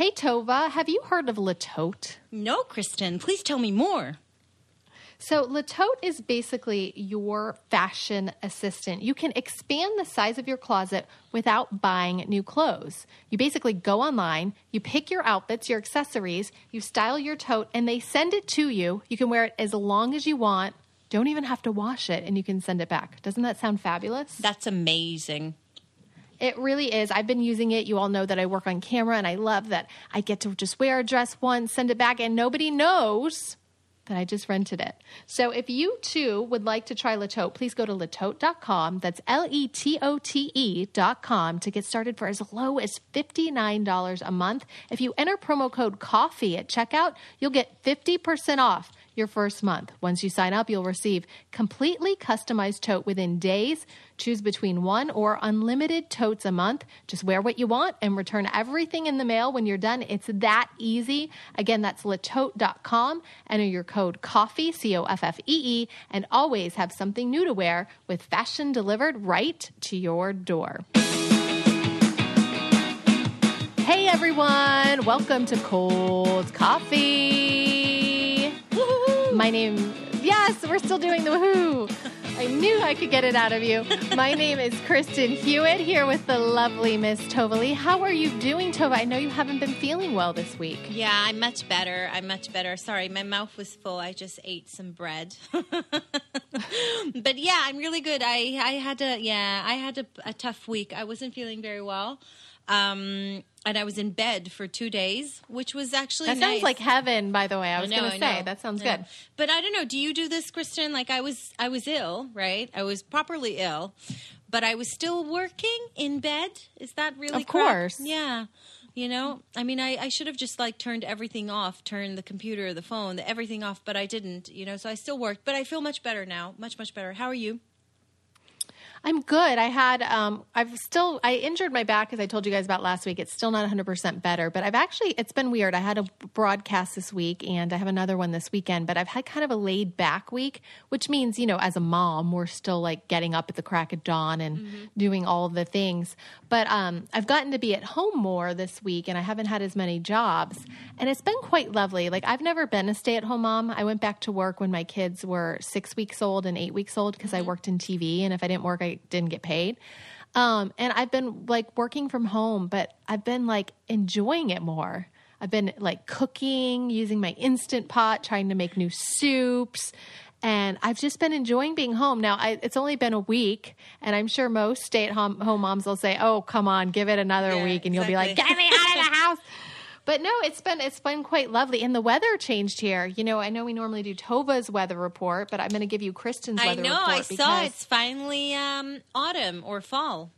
Hey, Tova, have you heard of Le Tote? No, Kristen, please tell me more. So, Le Tote is basically your fashion assistant. You can expand the size of your closet without buying new clothes. You basically go online, you pick your outfits, your accessories, you style your tote, and they send it to you. You can wear it as long as you want. Don't even have to wash it, and you can send it back. Doesn't that sound fabulous? That's amazing. It really is. I've been using it. You all know that I work on camera, and I love that I get to just wear a dress once, send it back, and nobody knows that I just rented it. So if you too would like to try Le Tote, please go to letote.com. That's L E T O T E.com to get started for as low as $59 a month. If you enter promo code COFFEE at checkout, you'll get 50% off your first month. Once you sign up, you'll receive completely customized tote within days. Choose between one or unlimited totes a month. Just wear what you want and return everything in the mail when you're done. It's that easy. Again, that's letote.com. Enter your code COFFEE, C O F F E E, and always have something new to wear with fashion delivered right to your door. Hey everyone, welcome to Cold Coffee. My name, yes, we're still doing the woohoo. I knew I could get it out of you. My name is Kristen Hewitt here with the lovely Miss Tova Leigh. How are you doing, Tova? I know you haven't been feeling well this week. Yeah, I'm much better. I'm much better. Sorry, my mouth was full. I just ate some bread. but yeah, I'm really good. I I had a yeah, I had a, a tough week. I wasn't feeling very well. Um, and I was in bed for two days, which was actually That nice. sounds like heaven, by the way. I was going to say that sounds good. But I don't know. Do you do this, Kristen? Like I was, I was ill, right? I was properly ill, but I was still working in bed. Is that really Of crap? course. Yeah. You know, I mean, I, I should have just like turned everything off, turned the computer, the phone, the, everything off, but I didn't. You know, so I still worked, but I feel much better now, much much better. How are you? I'm good. I had, um, I've still, I injured my back as I told you guys about last week. It's still not 100% better, but I've actually, it's been weird. I had a broadcast this week and I have another one this weekend, but I've had kind of a laid back week, which means, you know, as a mom, we're still like getting up at the crack of dawn and doing all the things. But um, I've gotten to be at home more this week and I haven't had as many jobs. And it's been quite lovely. Like, I've never been a stay at home mom. I went back to work when my kids were six weeks old and eight weeks old because I worked in TV. And if I didn't work, I didn't get paid. Um, and I've been like working from home, but I've been like enjoying it more. I've been like cooking, using my instant pot, trying to make new soups. And I've just been enjoying being home. Now, I, it's only been a week, and I'm sure most stay at home, moms will say, Oh, come on, give it another Yeah, week. And you'll be like. Get me out of the house. But no, it's been it's been quite lovely, and the weather changed here. You know, I know we normally do Tova's weather report, but I'm going to give you Kristen's I weather know. report. I saw it's finally um, autumn or fall.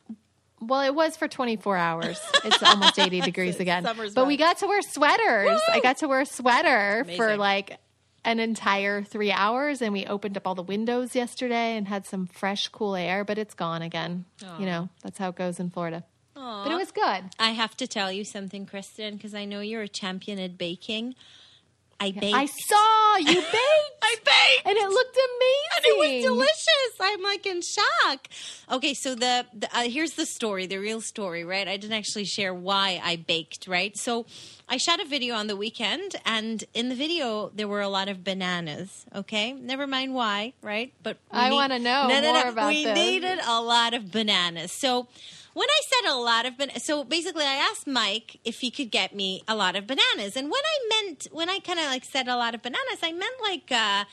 Well, it was for 24 hours. It's almost 80 degrees again. Summer's But we got to wear sweaters. I got to wear a sweater for like an entire three hours, and we opened up all the windows yesterday and had some fresh, cool air. But it's gone again. You know, that's how it goes in Florida. But it was good. I have to tell you something, Kristen, because I know you're a champion at baking. I baked. I saw you baked, I baked. and it looked amazing. and it was delicious. I'm like in shock. Okay, so the, the uh, here's the story, the real story, right? I didn't actually share why I baked, right? So I shot a video on the weekend, and in the video there were a lot of bananas. Okay, never mind why, right? But I wanna know more about we this. needed a lot of bananas. So when I said a lot of bananas, so basically I asked Mike if he could get me a lot of bananas. And when I meant, when I kind of like said a lot of bananas, I meant like, uh,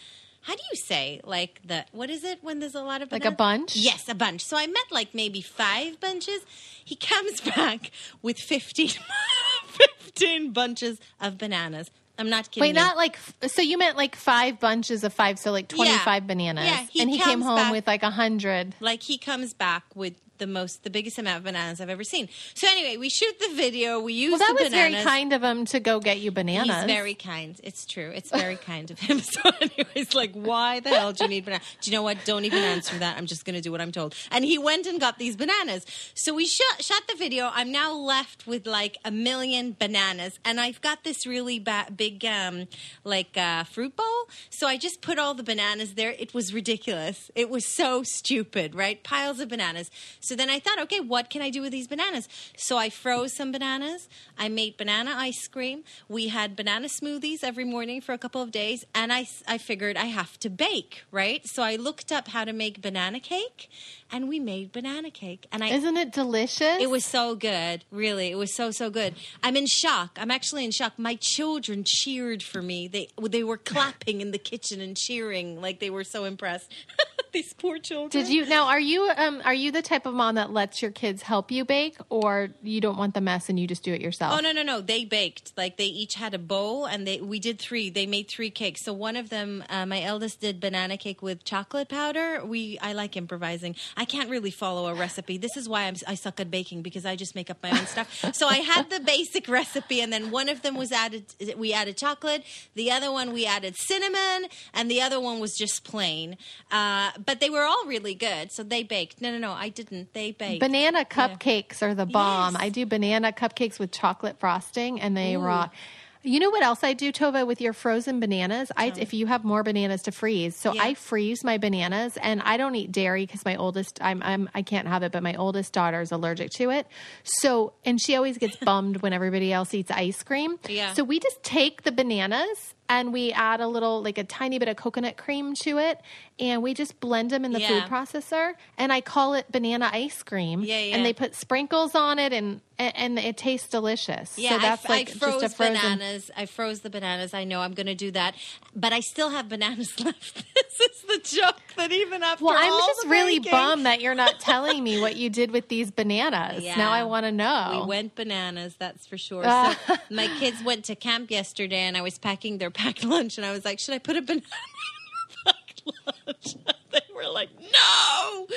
how do you say? Like the, what is it when there's a lot of Like a bunch? Yes, a bunch. So I meant like maybe five bunches. He comes back with 15, 15 bunches of bananas. I'm not kidding Wait, you. not like so. You meant like five bunches of five, so like twenty-five bananas. Yeah, he and he came home back- with like a hundred. Like he comes back with the most, the biggest amount of bananas I've ever seen. So anyway, we shoot the video. We use Well, that the was bananas. very kind of him to go get you bananas. He's very kind. It's true. It's very kind of him. So, anyways, like, why the hell do you need bananas? Do you know what? Don't even answer that. I'm just going to do what I'm told. And he went and got these bananas. So we shot, shot the video. I'm now left with like a million bananas, and I've got this really ba- big, um, like, uh, fruit bowl. So I just put all the bananas there. It was ridiculous. It was so stupid, right? Piles of bananas. So then I thought, okay, what can I do with these bananas? So I froze some bananas. I made banana ice cream. We had banana smoothies every morning for a couple of days. And I, I figured I have to bake, right? So I looked up how to make banana cake and we made banana cake. And I Isn't it delicious? it was so good, really. It was so so good. I'm in shock. I'm actually in shock. My children cheered for me. They they were clapping in the kitchen and cheering like they were so impressed. These poor children. Did you now? Are you um are you the type of mom that lets your kids help you bake, or you don't want the mess and you just do it yourself? Oh no no no! They baked like they each had a bowl and they we did three. They made three cakes. So one of them, uh, my eldest did banana cake with chocolate powder. We I like improvising. I can't really follow a recipe. This is why I'm, I suck at baking because I just make up my own stuff. So I had the basic recipe, and then one of them was added. We added chocolate. The other one we added cinnamon, and the other one was just plain. Uh, but they were all really good. So they baked. No no no, I didn't. They baked. Banana cupcakes are the bomb. Yes. I do banana cupcakes with chocolate frosting, and they rock. You know what else I do, Tova, with your frozen bananas? I if you have more bananas to freeze, so Yeah. I freeze my bananas, and I don't eat dairy because my oldest, I'm, I'm I can't have it, but my oldest daughter is allergic to it. So, and she always gets bummed when everybody else eats ice cream. Yeah. So we just take the bananas and we add a little, like a tiny bit of coconut cream to it, and we just blend them in the Yeah. food processor. And I call it banana ice cream. Yeah, yeah. And they put sprinkles on it, and and, and it tastes delicious. Yeah, so that's I, like I froze just a frozen. bananas. I froze the bananas. I know I'm going to do that, but I still have bananas left. this is the joke that even after Well, I'm just really baking- bummed that you're not telling me what you did with these bananas. Yeah. Now I want to know. We went bananas, that's for sure. So my kids went to camp yesterday, and I was packing their packed lunch, and I was like, "Should I put a banana in your packed lunch?" they were like, "No."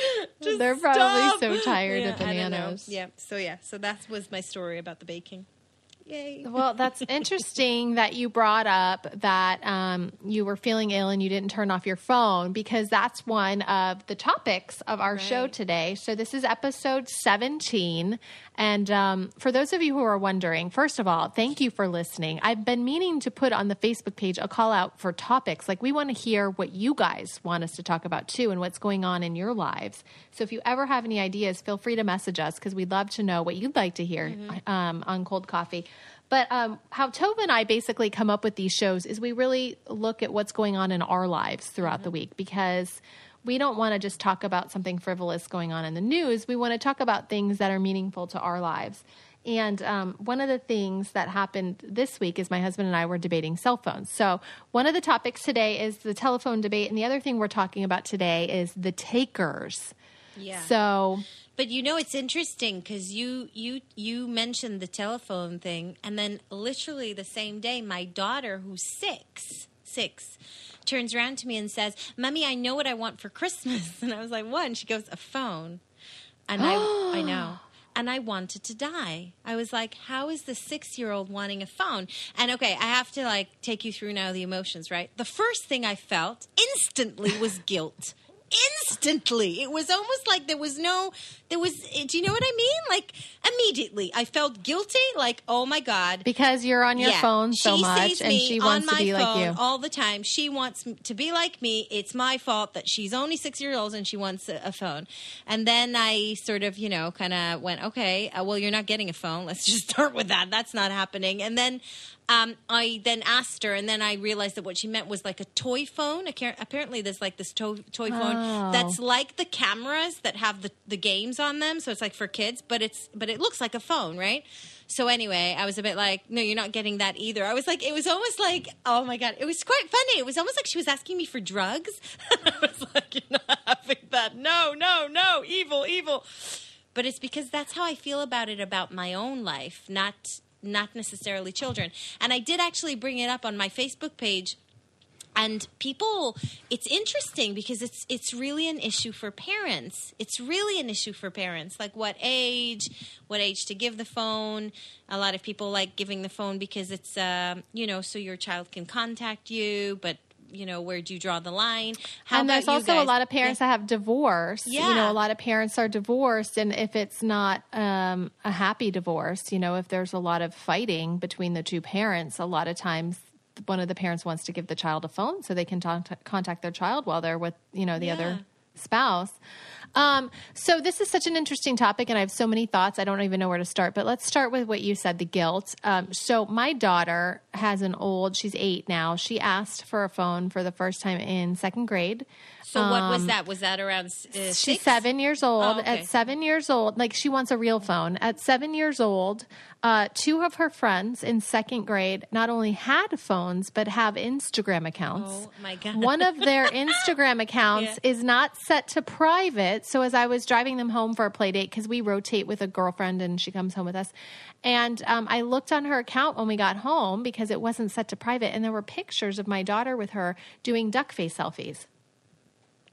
They're probably stop." so tired Yeah, of I don't know. bananas. Yeah. So yeah. So that was my story about the baking. Yay. Well, that's interesting that you brought up that um, you were feeling ill and you didn't turn off your phone because that's one of the topics of our show today. So, this is episode 17. And um, for those of you who are wondering, first of all, thank you for listening. I've been meaning to put on the Facebook page a call out for topics. Like, we want to hear what you guys want us to talk about too and what's going on in your lives. So, if you ever have any ideas, feel free to message us because we'd love to know what you'd like to hear um, on Cold Coffee. But um, how Tova and I basically come up with these shows is we really look at what's going on in our lives throughout the week because we don't want to just talk about something frivolous going on in the news. We want to talk about things that are meaningful to our lives. And um, one of the things that happened this week is my husband and I were debating cell phones. So, one of the topics today is the telephone debate. And the other thing we're talking about today is the takers. Yeah. So, But you know it's interesting because you you you mentioned the telephone thing, and then literally the same day, my daughter, who's six, six, turns around to me and says, "Mummy, I know what I want for Christmas." And I was like, "What?" And she goes, "A phone." And I I know. And I wanted to die. I was like, how is the six year old wanting a phone? And okay, I have to like take you through now the emotions, right? The first thing I felt instantly was guilt instantly. It was almost like there was no, there was, do you know what I mean? Like immediately I felt guilty, like, oh my God. because you're on your Yeah. phone so She much and she wants to be like you. all the time. She wants to be like me. It's my fault that she's only six years old and she wants a, a phone. And then I sort of, you know, kind of went, okay, uh, well, you're not getting a phone. Let's just start with that. That's not happening. And then um, I then asked her, and then I realized that what she meant was like a toy phone. Apparently, there's like this to- toy phone Oh. that's like the cameras that have the, the games on them. So it's like for kids, but it's but it looks like a phone, right? So anyway, I was a bit like, no, you're not getting that either. I was like, it was almost like, oh my god, it was quite funny. It was almost like she was asking me for drugs. I was like, you're not having that. No, no, no, evil, evil. But it's because that's how I feel about it about my own life, not not necessarily children. And I did actually bring it up on my Facebook page and people it's interesting because it's it's really an issue for parents. It's really an issue for parents. Like what age what age to give the phone. A lot of people like giving the phone because it's um, you know so your child can contact you but you know where do you draw the line? How and there's also a lot of parents that have divorce. You know, a lot of parents are divorced, and if it's not um, a happy divorce, you know, if there's a lot of fighting between the two parents, a lot of times one of the parents wants to give the child a phone so they can talk contact their child while they're with, you know, the Yeah. other spouse. Um, so this is such an interesting topic, and I have so many thoughts. I don't even know where to start. But let's start with what you said: the guilt. Um, so my daughter has an old. She's eight now. She asked for a phone for the first time in second grade. So what was that? Was that around uh, She's seven years old. Oh, okay. At seven years old, like she wants a real phone. At seven years old, uh, two of her friends in second grade not only had phones but have Instagram accounts. Oh my god! One of their Instagram accounts Yeah. is not set to private. So as I was driving them home for a play date, because we rotate with a girlfriend and she comes home with us, and um, I looked on her account when we got home because it wasn't set to private, and there were pictures of my daughter with her doing duck face selfies.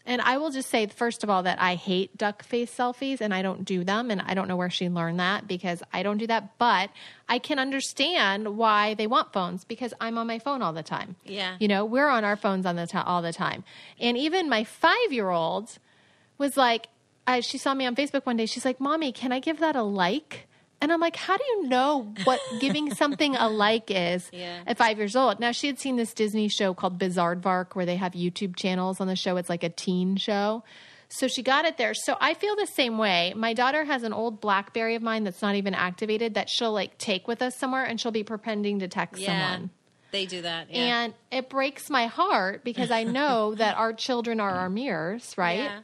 And I will just say, first of all, that I hate duck face selfies and I don't do them. And I don't know where she learned that because I don't do that. But I can understand why they want phones because I'm on my phone all the time. Yeah. You know, we're on our phones on the ti all the time. And even my five year old was like, she saw me on Facebook one day. She's like, Mommy, can I give that a like? And I'm like, how do you know what giving something a like is Yeah. at five years old? Now, she had seen this Disney show called Bizaardvark where they have YouTube channels on the show. It's like a teen show. So she got it there. So I feel the same way. My daughter has an old Blackberry of mine that's not even activated that she'll like take with us somewhere and she'll be pretending to text yeah, someone. they do that. Yeah. And it breaks my heart because I know that our children are our mirrors, right? Yeah.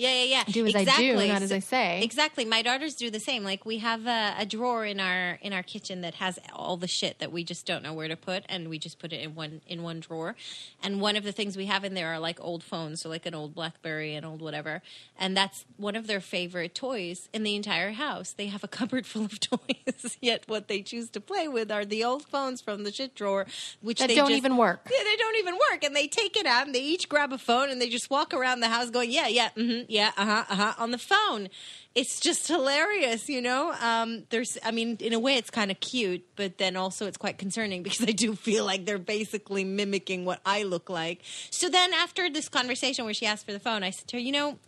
Yeah, yeah, yeah. Do as I do, exactly. not as I say. Exactly. My daughters do the same. Like we have a, a drawer in our in our kitchen that has all the shit that we just don't know where to put, and we just put it in one in one drawer. And one of the things we have in there are like old phones, so like an old BlackBerry, an old whatever. And that's one of their favorite toys in the entire house. They have a cupboard full of toys, yet what they choose to play with are the old phones from the shit drawer, which That they don't just- even work. yeah, they don't even work, and they take it out and they each grab a phone and they just walk around the house going, "Yeah, yeah, mm hmm yeah, uh huh, uh huh," on the phone. It's just hilarious, you know. Um, there's, I mean, in a way, it's kind of cute, but then also it's quite concerning because I do feel like they're basically mimicking what I look like. So then, after this conversation where she asked for the phone, I said to her, "You know."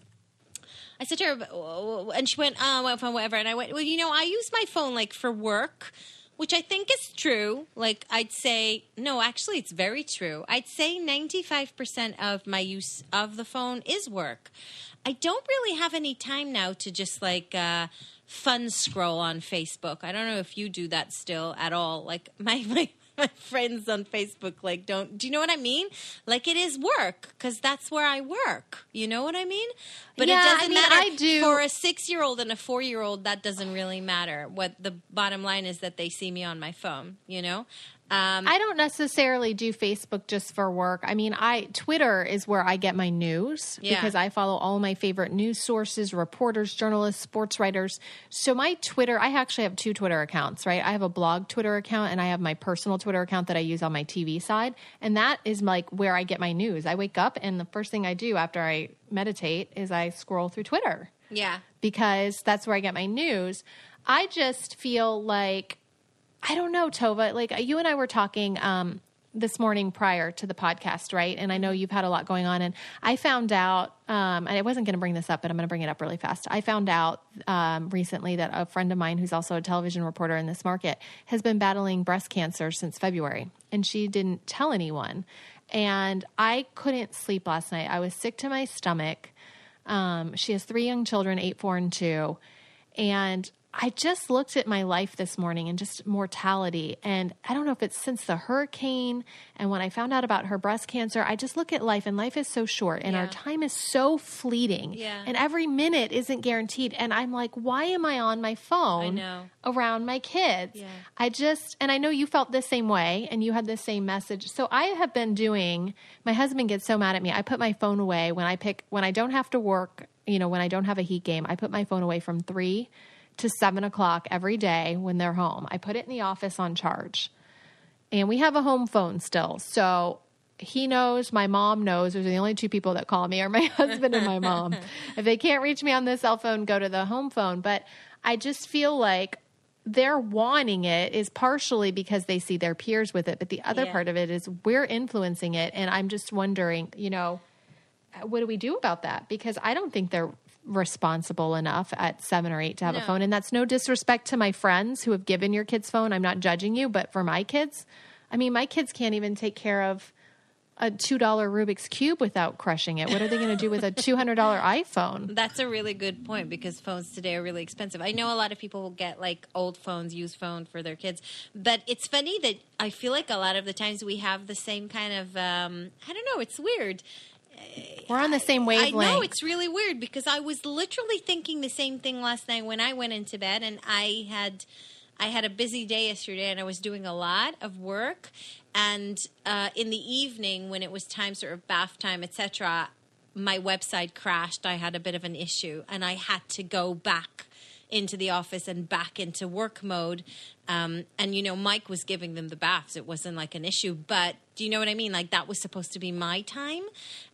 I said to her, and she went, "Oh, well, fine, whatever." And I went, "Well, you know, I use my phone like for work." Which I think is true. Like, I'd say, no, actually, it's very true. I'd say 95% of my use of the phone is work. I don't really have any time now to just like uh, fun scroll on Facebook. I don't know if you do that still at all. Like, my, my, my friends on Facebook, like, don't, do you know what I mean? Like, it is work because that's where I work. You know what I mean? But Yeah, it doesn't mean, matter. I do- For a six year old and a four year old, that doesn't really matter. What the bottom line is that they see me on my phone, you know? Um, I don't necessarily do Facebook just for work. I mean, I Twitter is where I get my news Yeah. because I follow all my favorite news sources, reporters, journalists, sports writers. So my Twitter, I actually have two Twitter accounts, right? I have a blog Twitter account and I have my personal Twitter account that I use on my TV side, and that is like where I get my news. I wake up and the first thing I do after I meditate is I scroll through Twitter yeah. because that's where I get my news. I just feel like I don't know, Tova. Like you and I were talking um, this morning prior to the podcast, right? And I know you've had a lot going on, and I found out. Um, and I wasn't going to bring this up, but I'm going to bring it up really fast. I found out um, recently that a friend of mine, who's also a television reporter in this market, has been battling breast cancer since February, and she didn't tell anyone. And I couldn't sleep last night. I was sick to my stomach. Um, she has three young children, eight, four, and two. And I just looked at my life this morning and just mortality. And I don't know if it's since the hurricane and when I found out about her breast cancer, I just look at life and life is so short and our time is so fleeting. Yeah. And every minute isn't guaranteed. And I'm like, why am I on my phone around my kids? Yeah. I just, and I know you felt the same way and you had the same message. So I have been doing, my husband gets so mad at me. I put my phone away when I pick, when I don't have to work, you know, when I don't have a heat game, I put my phone away from three to seven o'clock every day when they're home. I put it in the office on charge. And we have a home phone still. So he knows, my mom knows. Those are the only two people that call me are my husband and my mom. if they can't reach me on the cell phone, go to the home phone. But I just feel like they're wanting it is partially because they see their peers with it. But the other Yeah. part of it is we're influencing it. And I'm just wondering, you know, what do we do about that? Because I don't think they're responsible enough at seven or eight to have a phone. And that's no disrespect to my friends who have given your kids phone. I'm not judging you, but for my kids, I mean, my kids can't even take care of a $2 Rubik's Cube without crushing it. What are they going to do with a $200 iPhone? That's a really good point because phones today are really expensive. I know a lot of people will get like old phones, used phone for their kids, but it's funny that I feel like a lot of the times we have the same kind of um, I don't know, it's weird. We're on the same wavelength. I know it's really weird because I was literally thinking the same thing last night when I went into bed and I had I had a busy day yesterday and I was doing a lot of work and uh, in the evening when it was time sort of bath time etc my website crashed I had a bit of an issue and I had to go back into the office and back into work mode. Um, and you know, Mike was giving them the baths. It wasn't like an issue, but do you know what I mean? Like that was supposed to be my time,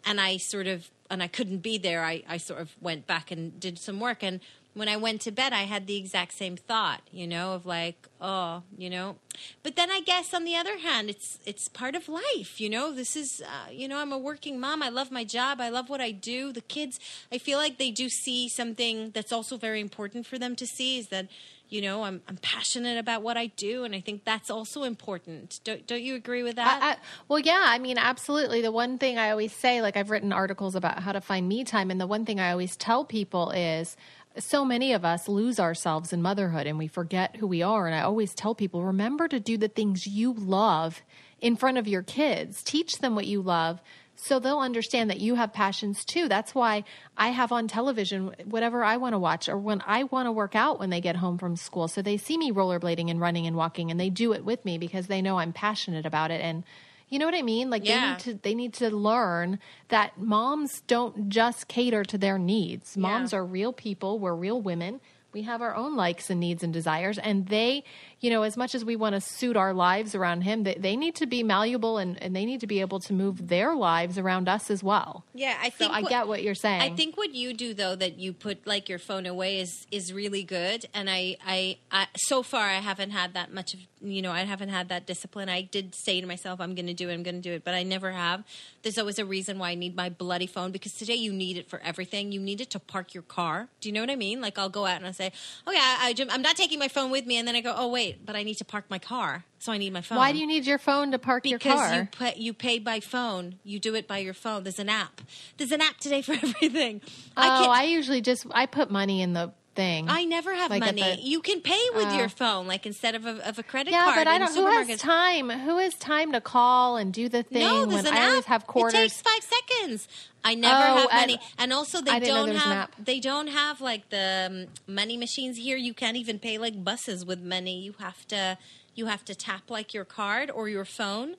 and I sort of and I couldn't be there. I I sort of went back and did some work and when I went to bed, I had the exact same thought, you know, of like, oh, you know. But then I guess on the other hand, it's it's part of life, you know. This is, uh, you know, I'm a working mom. I love my job. I love what I do. The kids, I feel like they do see something that's also very important for them to see is that, you know, I'm I'm passionate about what I do, and I think that's also important. Don't don't you agree with that? I, I, well, yeah, I mean, absolutely. The one thing I always say, like I've written articles about how to find me time, and the one thing I always tell people is so many of us lose ourselves in motherhood and we forget who we are. And I always tell people remember to do the things you love in front of your kids, teach them what you love. So they'll understand that you have passions too. That's why I have on television whatever I want to watch or when I want to work out when they get home from school. So they see me rollerblading and running and walking and they do it with me because they know I'm passionate about it. And you know what I mean? Like Yeah. they need to they need to learn that moms don't just cater to their needs. Moms Yeah. are real people, we're real women. We have our own likes and needs and desires and they, you know, as much as we want to suit our lives around him, they, they need to be malleable and, and they need to be able to move their lives around us as well. yeah, I So think I what- get what you're saying. I think what you do though that you put like your phone away is is really good and I, I I so far I haven't had that much of you know I haven't had that discipline. I did say to myself I'm going to do it I'm going to do it but I never have. There's always a reason why I need my bloody phone because today you need it for everything. You need it to park your car. Do you know what I mean? Like I'll go out and I'll say, oh, "Okay, I, I, I'm not taking my phone with me." And then I go, "Oh wait, but I need to park my car." So I need my phone. Why do you need your phone to park your Because car? you pay, you pay by phone. You do it by your phone. There's an app. There's an app today for everything. oh, can't- I usually just I put money in the thing. I never have Like money. the- you can pay with Oh. your phone, like instead of a, of a credit yeah, card. but I don't. Who has time? Who has time to call and do the thing No, when I always app. have quarters? It takes five seconds. I never Oh, have I- money, and also they I didn't know don't have they don't have like the um, money machines here. You can't even pay like buses with money. You have to you have to tap like your card or your phone.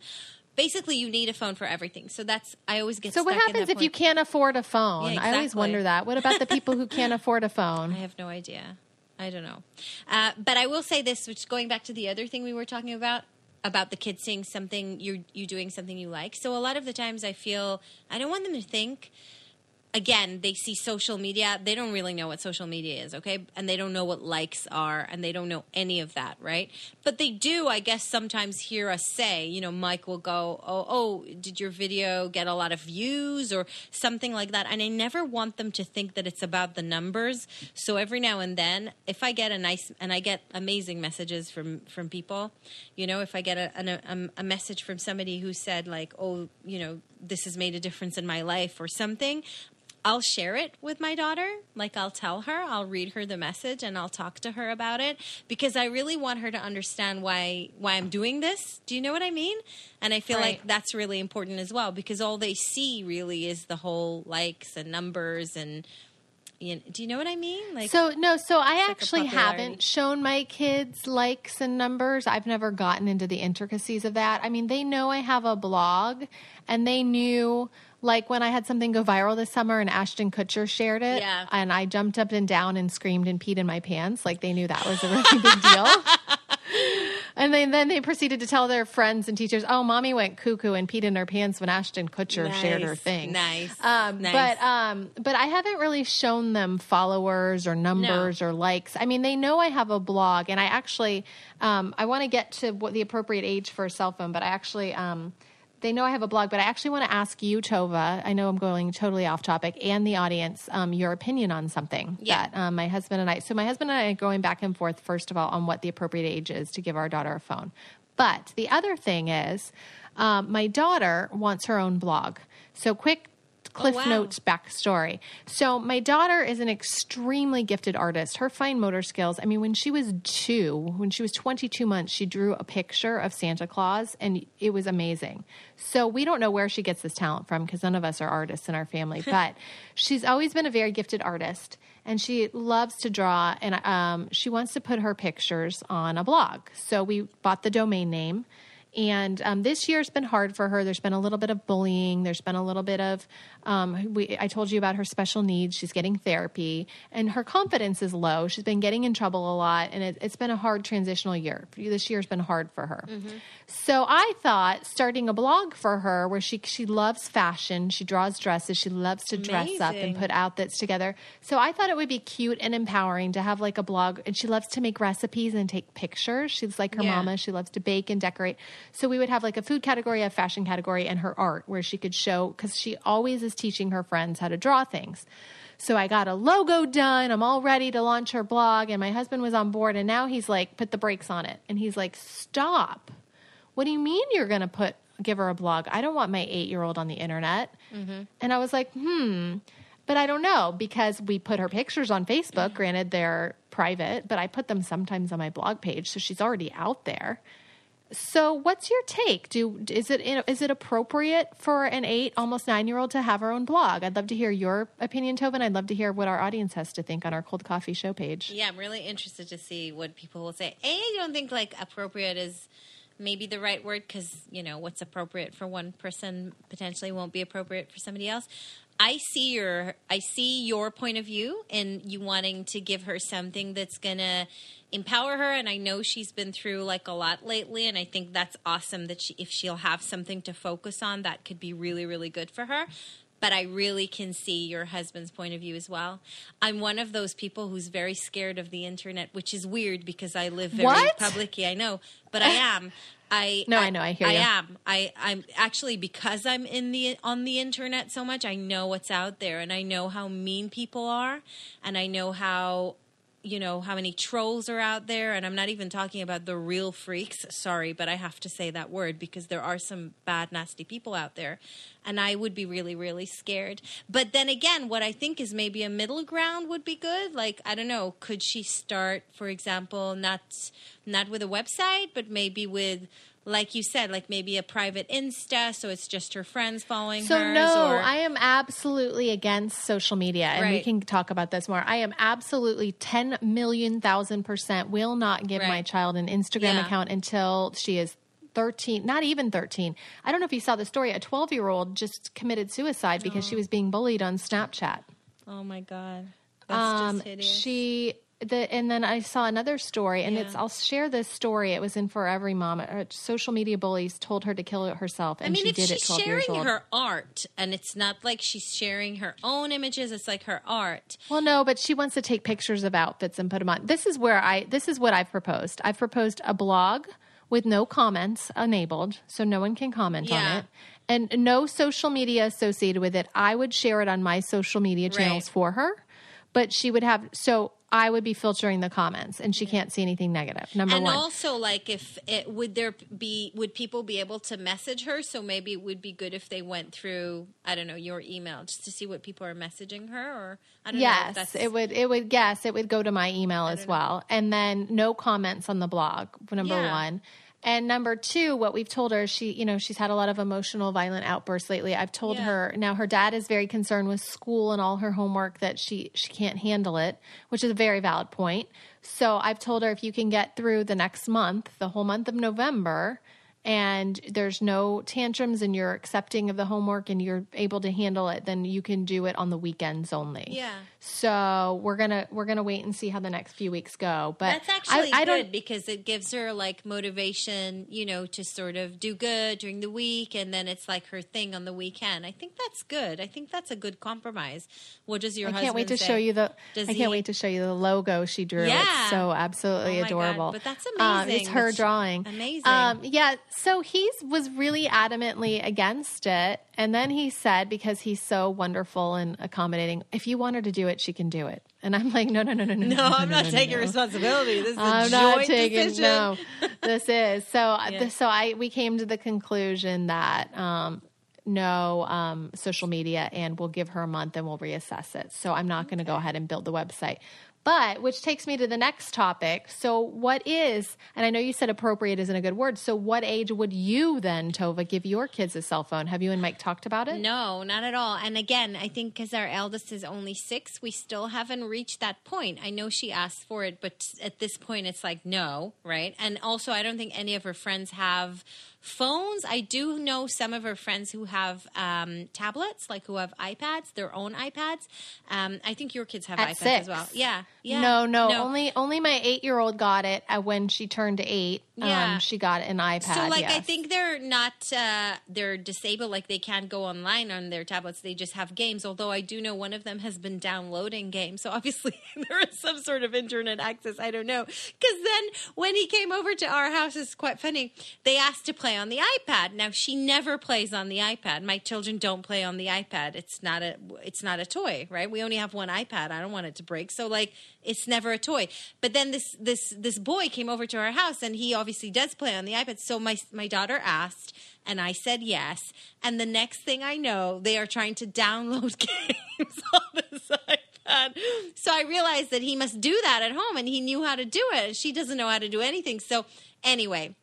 Basically, you need a phone for everything. So that's I always get. So what happens if you can't afford a phone? Yeah, I always wonder that. What about the people who can't afford a phone? I have no idea. I don't know. Uh, but I will say this, which going back to the other thing we were talking about about the kids seeing something you're you doing something you like. So a lot of the times I feel I don't want them to think again, they see social media. They don't really know what social media is, okay? And they don't know what likes are, and they don't know any of that, right? But they do, I guess, sometimes hear us say, you know, Mike will go, oh, oh, did your video get a lot of views or something like that? And I never want them to think that it's about the numbers. So every now and then, if I get a nice, and I get amazing messages from from people, you know, if I get a, a, a message from somebody who said like, oh, you know, this has made a difference in my life or something. I'll share it with my daughter. Like I'll tell her, I'll read her the message and I'll talk to her about it because I really want her to understand why why I'm doing this. Do you know what I mean? And I feel Right. like that's really important as well because all they see really is the whole likes and numbers and you know, do you know what I mean? Like So no, so I actually haven't shown my kids likes and numbers. I've never gotten into the intricacies of that. I mean, they know I have a blog and they knew like when I had something go viral this summer and Ashton Kutcher shared it Yeah. and I jumped up and down and screamed and peed in my pants, like they knew that was a really big deal. And then, then they proceeded to tell their friends and teachers, "Oh, mommy went cuckoo and peed in her pants when Ashton Kutcher shared her thing." nice, Um, nice. But um, but I haven't really shown them followers or numbers or likes. I mean, they know I have a blog, and I actually um, I want to get to what the appropriate age for a cell phone, but I actually. Um, they know I have a blog, but I actually want to ask you, Tova. I know I'm going totally off topic, and the audience, um, your opinion on something Yeah. that um, my husband and I. So my husband and I are going back and forth. First of all, on what the appropriate age is to give our daughter a phone. But the other thing is, um, my daughter wants her own blog. So quick Cliff wow. Notes backstory. So, my daughter is an extremely gifted artist. Her fine motor skills, I mean, when she was two, when she was 22 months, she drew a picture of Santa Claus and it was amazing. So, we don't know where she gets this talent from because none of us are artists in our family, but she's always been a very gifted artist and she loves to draw and um, she wants to put her pictures on a blog. So, we bought the domain name. And um, this year's been hard for her. There's been a little bit of bullying. There's been a little bit of, um, we, I told you about her special needs. She's getting therapy, and her confidence is low. She's been getting in trouble a lot, and it, has been a hard transitional year. This year's been hard for her. Mm-hmm. So I thought starting a blog for her where she she loves fashion. She draws dresses. She loves to dress up and put outfits together. So I thought it would be cute and empowering to have like a blog. And she loves to make recipes and take pictures. She's like her yeah. mama. She loves to bake and decorate. So we would have like a food category, a fashion category, and her art where she could show because she always is teaching her friends how to draw things. So I got a logo done. I'm all ready to launch her blog, and my husband was on board. And now he's like, put the brakes on it, and he's like, stop. What do you mean you're going to put give her a blog? I don't want my eight year old on the internet. Mm-hmm. And I was like, hmm. But I don't know because we put her pictures on Facebook. Granted, they're private, but I put them sometimes on my blog page, so she's already out there. So, what's your take? Do is it is it appropriate for an eight, almost nine year old to have her own blog? I'd love to hear your opinion, Tova. I'd love to hear what our audience has to think on our cold coffee show page. Yeah, I'm really interested to see what people will say. A, I don't think like appropriate is maybe the right word because you know what's appropriate for one person potentially won't be appropriate for somebody else. I see your I see your point of view and you wanting to give her something that's gonna empower her and I know she's been through like a lot lately and I think that's awesome that she if she'll have something to focus on that could be really really good for her but I really can see your husband's point of view as well. I'm one of those people who's very scared of the internet, which is weird because I live very what? publicly. I know, but I am. I no, I, I know. I hear I you. am. I I'm actually because I'm in the on the internet so much. I know what's out there, and I know how mean people are, and I know how you know how many trolls are out there. And i'm not even talking about the real freaks. Sorry but i have to say that word because there are some bad nasty people out there. And i would be really really scared. But then again what i think is maybe a middle ground would be good. Like i don't know could she start for example not not with a website but maybe with like you said, like maybe a private Insta, so it's just her friends following her. so hers. no, or... I am absolutely against social media, and right. we can talk about this more. I am absolutely ten million thousand percent will not give right. my child an Instagram yeah. account until she is 13, not even 13. I don't know if you saw the story. A 12 year old just committed suicide because oh. she was being bullied on Snapchat. Oh my God. That's um, just hideous. She the and then I saw another story, and yeah. it's I'll share this story. It was in For Every Mom. Social media bullies told her to kill it herself, and I mean, she did she's it. Twelve sharing years old. her art, and it's not like she's sharing her own images. It's like her art. Well, no, but she wants to take pictures of outfits and put them on. This is where I. This is what I've proposed. I've proposed a blog with no comments enabled, so no one can comment yeah. on it. And no social media associated with it. I would share it on my social media channels right. for her, but she would have so I would be filtering the comments, and she can't see anything negative. Number and one. And also, like, if it would there be would people be able to message her? So maybe it would be good if they went through I don't know your email just to see what people are messaging her, or I don't yes, know. Yes, it would. It would. Yes, it would go to my email as well, know. and then no comments on the blog. Number yeah. one. And number two, what we've told her, she, you know, she's had a lot of emotional, violent outbursts lately. I've told yeah. her now her dad is very concerned with school and all her homework that she she can't handle it, which is a very valid point. So I've told her if you can get through the next month, the whole month of November, and there's no tantrums and you're accepting of the homework and you're able to handle it, then you can do it on the weekends only. Yeah. So we're gonna we're gonna wait and see how the next few weeks go. But that's actually I, I good because it gives her like motivation, you know, to sort of do good during the week, and then it's like her thing on the weekend. I think that's good. I think that's a good compromise. What does your I husband? can't wait to say? show you the. Does I he, can't wait to show you the logo she drew. Yeah. It's so absolutely oh adorable. God, but that's amazing. Um, it's her that's drawing. Amazing. Um, yeah so he was really adamantly against it. And then he said, because he's so wonderful and accommodating, if you want her to do it, she can do it. And I'm like, no, no, no, no, no. No, I'm no, not no, taking no. responsibility. This is a I'm joint not taking decision. no. This is so. Yeah. So I we came to the conclusion that um, no um, social media, and we'll give her a month and we'll reassess it. So I'm not going to go ahead and build the website. But which takes me to the next topic. So what is, and I know you said appropriate isn't a good word. So what age would you then, Tova, give your kids a cell phone? Have you and Mike talked about it? No, not at all. And again, I think because our eldest is only six, we still haven't reached that point. I know she asked for it, but at this point, it's like no, right? And also, I don't think any of her friends have phones. I do know some of her friends who have um, tablets, like who have iPads, their own iPads. Um, I think your kids have At iPads six. as well. Yeah, yeah. No, no, only only my eight year old got it uh, when she turned eight. Yeah. Um, she got an iPad. So, like, I think they're not uh, they're disabled. Like, they can't go online on their tablets. They just have games. Although I do know one of them has been downloading games. So obviously there is some sort of internet access. I don't know. Because then when he came over to our house, it's quite funny. They asked to play on the iPad. Now she never plays on the iPad. My children don't play on the iPad. It's not a it's not a toy, right? We only have one iPad. I don't want it to break. So like it's never a toy. But then this this this boy came over to our house and he obviously does play on the iPad. So my my daughter asked and I said yes. And the next thing I know, they are trying to download games on this iPad. So I realized that he must do that at home and he knew how to do it. And she doesn't know how to do anything. So anyway,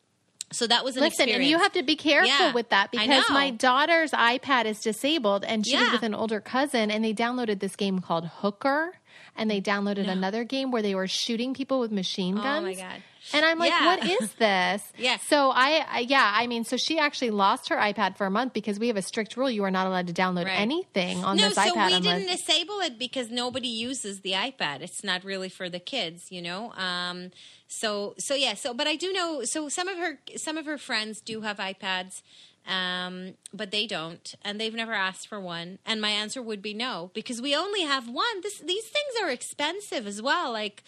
so that was an Listen, and you have to be careful Yeah, with that because my daughter's iPad is disabled and she was Yeah. with an older cousin and they downloaded this game called Hooker and they downloaded another game where they were shooting people with machine guns. Oh, my God. And I'm like, Yeah. what is this? Yeah. So I, I, yeah, I mean, so she actually lost her iPad for a month because we have a strict rule: you are not allowed to download Right. anything on no, this so iPad we unless. didn't disable it because nobody uses the iPad. It's not really for the kids, you know. Um, so so yeah. So but I do know. So some of her some of her friends do have iPads. Um, but they don't, and they've never asked for one. And my answer would be no, because we only have one. This, these things are expensive as well. Like,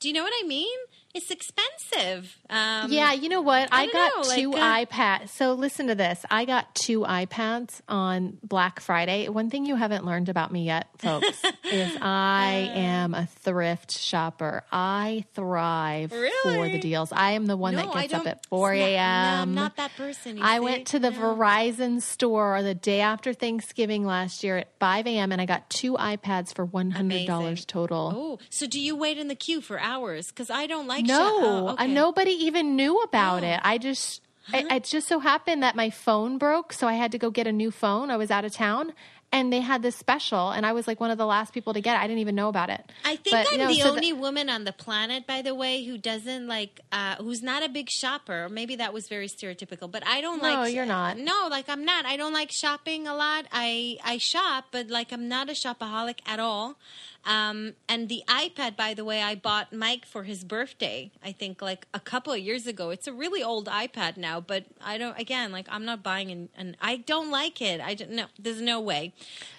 do you know what I mean? It's expensive. Um, Yeah, you know what? I, don't got know, two like, uh, iPads. So listen to this. I got two iPads on Black Friday. One thing you haven't learned about me yet, folks, is I Uh. am a thrift shopper. I thrive for the deals. I am the one No, that gets up at 4 a.m. No, I'm not that person. I see? went to the No. Verizon store the day after Thanksgiving last year at 5 a.m. and I got two iPads for $100 Amazing. total. Oh, so do you wait in the queue for hours? Because I don't like. No, oh, uh, okay. nobody even knew about Oh. it. I just, it, it just so happened that my phone broke, so I had to go get a new phone. I was out of town, and they had this special, and I was like one of the last people to get it. I didn't even know about it. I think But, I'm no, the so only woman on the planet, by the way, who doesn't like, uh, who's not a big shopper. Maybe that was very stereotypical, but I don't No, like. No you're not. No, like I'm not. I don't like shopping a lot. I I shop, but like I'm not a shopaholic at all. Um, and the iPad, by the way, I bought Mike for his birthday. I think like a couple of years ago. It's a really old iPad now, but I don't. Again, like I'm not buying an. an I don't like it. I don't. No, there's no way.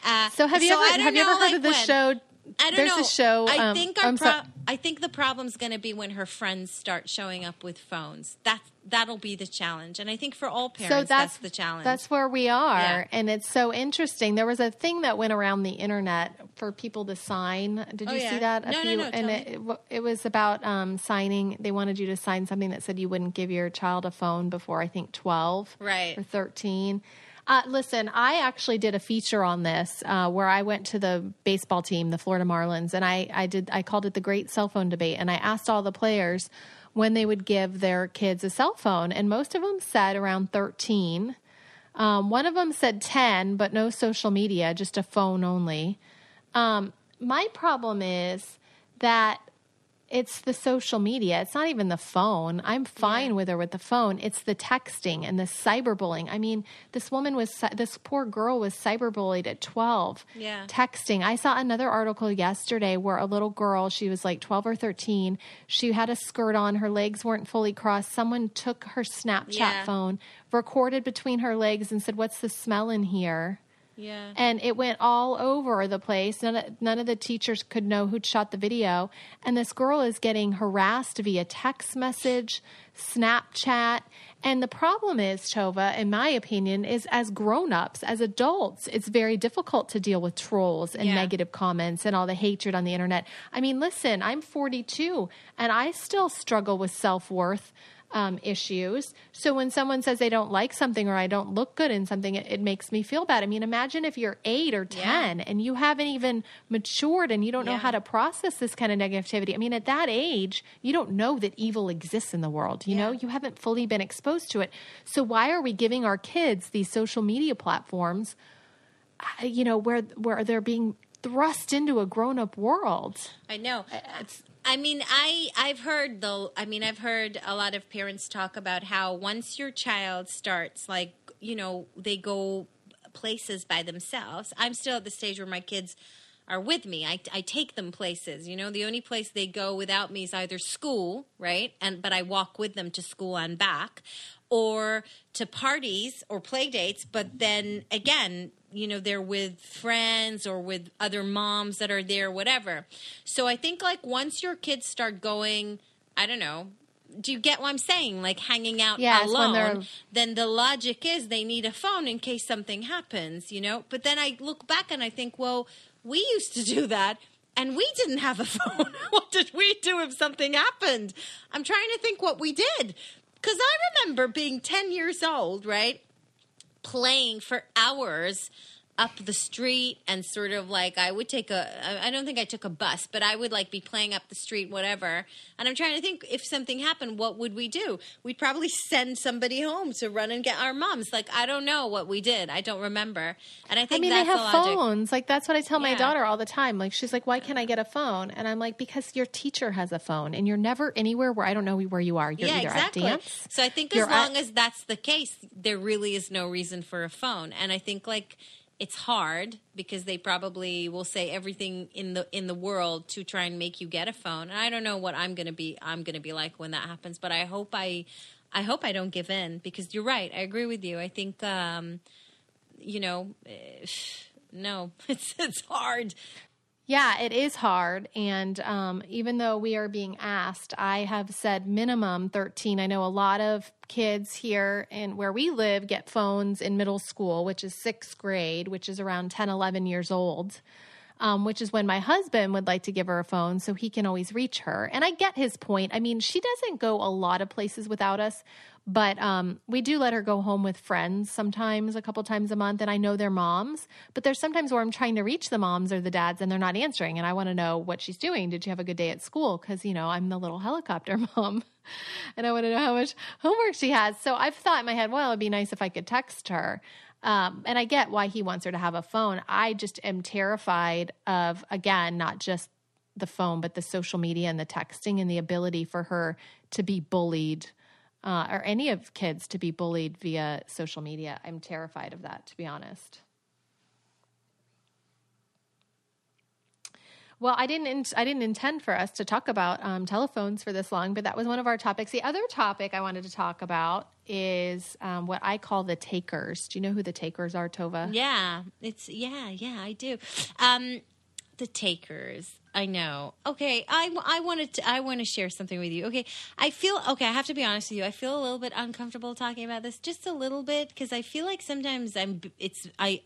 Uh, So have you I ever have you ever heard like, of the when. show? I don't There's know. a show. I um, think our I'm pro- so- I think the problem's going to be when her friends start showing up with phones. That that'll be the challenge, and I think for all parents, so that's, that's, the challenge. That's where we are, Yeah. and it's so interesting. There was a thing that went around the internet for people to sign. Did Oh, you yeah. see that? A No, no, few- no, And tell it, it it was about um, signing. They wanted you to sign something that said you wouldn't give your child a phone before I think twelve, Right. or thirteen. Uh, listen, I actually did a feature on this uh, where I went to the baseball team, the Florida Marlins, and I, I did I called it the Great Cell Phone Debate, and I asked all the players when they would give their kids a cell phone, and most of them said around thirteen. Um, one of them said 10, but no social media, just a phone only. Um, my problem is that it's the social media. It's not even the phone. I'm fine with her with the phone. It's the texting and the cyberbullying. I mean, this woman was, this poor girl was cyberbullied at 12. Yeah. Texting. I saw another article yesterday where a little girl, she was like 12 or 13, she had a skirt on, her legs weren't fully crossed. Someone took her Snapchat Yeah. phone, recorded between her legs, and said, What's the smell in here? Yeah. And it went all over the place. None of, none of the teachers could know who'd shot the video. And this girl is getting harassed via text message, Snapchat. And the problem is, Tova, in my opinion, is as grown-ups, as adults, it's very difficult to deal with trolls and Yeah. negative comments and all the hatred on the internet. I mean, listen, I'm 42 and I still struggle with self-worth um, issues. So when someone says they don't like something or I don't look good in something, it, it makes me feel bad. I mean, imagine if you're eight or 10 and you haven't even matured and you don't know Yeah. how to process this kind of negativity. I mean, at that age, you don't know that evil exists in the world. You know, you haven't fully been exposed to it. So why are we giving our kids these social media platforms, uh, you know, where, where they're being thrust into a grown up world? I know. I mean, I I've heard though. I mean, I've heard a lot of parents talk about how once your child starts, like you know, they go places by themselves. I'm still at the stage where my kids are with me. I, I take them places. You know, the only place they go without me is either school, right? And but I walk with them to school and back, or to parties or play dates. But then again, you know, they're with friends or with other moms that are there, whatever. So I think like once your kids start going, I don't know. Do you get what I'm saying? Like hanging out Yes, alone, then the logic is they need a phone in case something happens, you know? But then I look back and I think, well, we used to do that and we didn't have a phone. what did we do if something happened? I'm trying to think what we did. Because I remember being 10 years old, right? Playing for hours up the street and sort of like I would take a I don't think I took a bus, but I would like be playing up the street, whatever. And I'm trying to think if something happened, what would we do? We'd probably send somebody home to run and get our moms. Like I don't know what we did. I don't remember. And I think I mean, they that's have the phones. Like that's what I tell my daughter all the time. Like she's like, "Why can't I get a phone?" And I'm like, "Because your teacher has a phone, and you're never anywhere where I don't know where you are. You're yeah, either exactly. at dance, So I think as long at- as that's the case, there really is no reason for a phone. And I think like it's hard because they probably will say everything in the in the world to try and make you get a phone. And I don't know what I'm going to be I'm going to be like when that happens, but I hope I I hope I don't give in because you're right. I agree with you. I think um you know eh, no, it's it's hard. Yeah, it is hard. And um, even though we are being asked, I have said minimum 13. I know a lot of kids here and where we live get phones in middle school, which is sixth grade, which is around 10, 11 years old. Um, which is when my husband would like to give her a phone so he can always reach her. And I get his point. I mean, she doesn't go a lot of places without us, but um, we do let her go home with friends sometimes, a couple times a month. And I know they're moms, but there's sometimes where I'm trying to reach the moms or the dads and they're not answering. And I want to know what she's doing. Did you have a good day at school? Because, you know, I'm the little helicopter mom and I want to know how much homework she has. So I've thought in my head, well, it'd be nice if I could text her. Um, and I get why he wants her to have a phone. I just am terrified of, again, not just the phone, but the social media and the texting and the ability for her to be bullied uh, or any of kids to be bullied via social media. I'm terrified of that, to be honest. Well, I didn't. In- I didn't intend for us to talk about um, telephones for this long, but that was one of our topics. The other topic I wanted to talk about is um, what I call the takers. Do you know who the takers are, Tova? Yeah, it's yeah, yeah, I do. Um, the takers. I know. Okay, I, I wanted to I want to share something with you. Okay, I feel okay. I have to be honest with you. I feel a little bit uncomfortable talking about this, just a little bit, because I feel like sometimes I'm. It's I.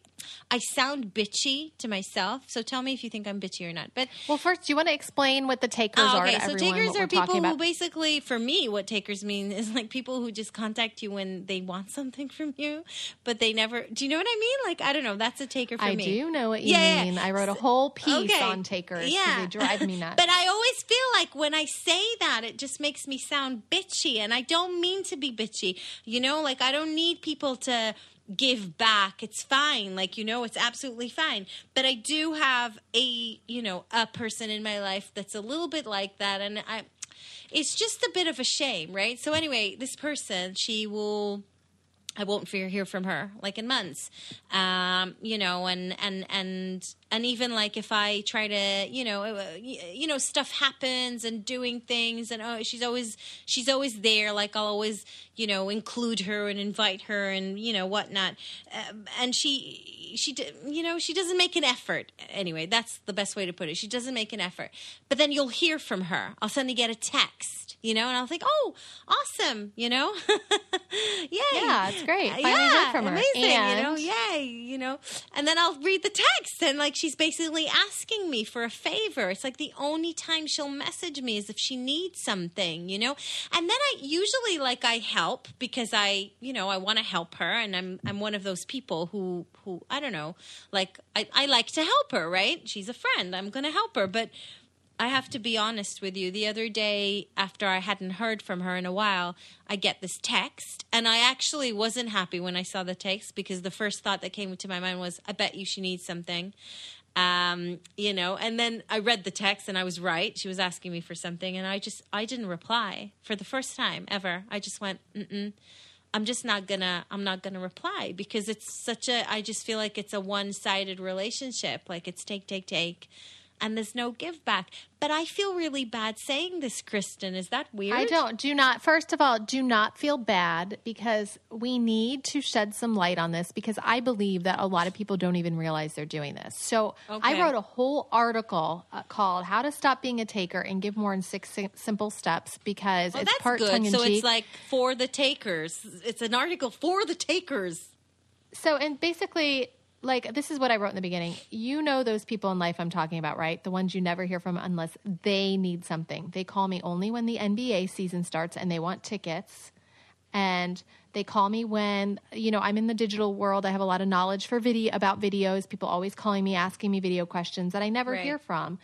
I sound bitchy to myself. So tell me if you think I'm bitchy or not. But Well, first, do you want to explain what the takers Oh, are okay, so takers we're people who basically, for me, what takers mean is like people who just contact you when they want something from you, but they never. Do you know what I mean? Like I don't know. That's a taker for I me. I do know what you Yeah, yeah. mean. I wrote a whole piece Okay. on takers Yeah. they drive me nuts. But I always feel like when I say that, it just makes me sound bitchy, and I don't mean to be bitchy. You know, like I don't need people to give back. It's fine. Like you know, it's absolutely fine. But I do have a you know a person in my life that's a little bit like that, and I. It's just a bit of a shame, right? So anyway, this person, she will I won't hear from her like in months. Um, you know, and and and and even like if I try to, you know, uh, you know, stuff happens and doing things, and oh, she's always she's always there. Like I'll always, you know, include her and invite her and you know whatnot, um, and she she you know she doesn't make an effort. Anyway, that's the best way to put it. She doesn't make an effort, but then you'll hear from her. I'll suddenly get a text, you know, and I'll think, oh, awesome, you know, yay, Yeah, it's great. Finally yeah, from her. amazing, you know, yay, you know. And then I'll read the text, and like she's basically asking me for a favor. It's like the only time she'll message me is if she needs something, you know. And then I usually like I help because I, you know, I want to help her, and I'm I'm one of those people who who I don't know, like I I like to help her, right? She's a friend. I'm to help her, but. I have to be honest with you. The other day, after I hadn't heard from her in a while, I get this text, and I actually wasn't happy when I saw the text because the first thought that came to my mind was, "I bet you she needs something," um, you know. And then I read the text, and I was right. She was asking me for something, and I just I didn't reply for the first time ever. I just went, Mm-mm. I'm just not gonna I'm not gonna reply because it's such a I just feel like it's a one sided relationship. Like it's take, take, take and there's no give back. But I feel really bad saying this, Kristen. Is that weird? I don't. Do not. First of all, do not feel bad because we need to shed some light on this because I believe that a lot of people don't even realize they're doing this. So Okay. I wrote a whole article uh, called "How to Stop Being a Taker and Give More in Six Sim- Simple Steps" because Oh, it's part tongue in So cheek. it's like for the takers. It's an article for the takers. So, and basically, like this is what I wrote in the beginning. You know those people in life I'm talking about, right? The ones you never hear from unless they need something. They call me only when the NBA season starts and they want tickets. And they call me when, you know, I'm in the digital world. I have a lot of knowledge for video about videos. People always calling me, asking me video questions that I never Right. hear from.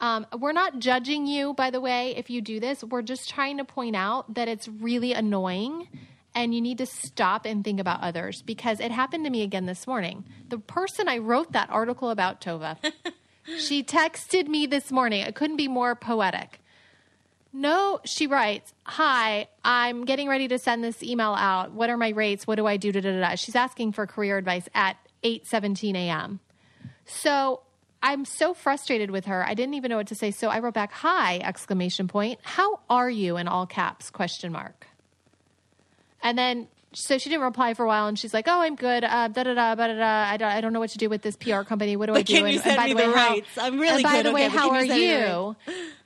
Um, we're not judging you, by the way, if you do this. We're just trying to point out that it's really annoying and you need to stop and think about others because it happened to me again this morning. The person I wrote that article about, Tova, she texted me this morning. It couldn't be more poetic. No, she writes, Hi, I'm getting ready to send this email out. What are my rates? What do I do? Da, da, da. She's asking for career advice at 8 17 a.m. So I'm so frustrated with her. I didn't even know what to say. So I wrote back, Hi, exclamation point. How are you in all caps? Question mark. And then so she didn't reply for a while, and she's like, "Oh, I'm good. Uh, da da da da da. I don't, I don't know what to do with this PR company. What do I But do?" can and, you and send by me the way, the how- I'm really and by good. the way, Okay, how are you send me the you?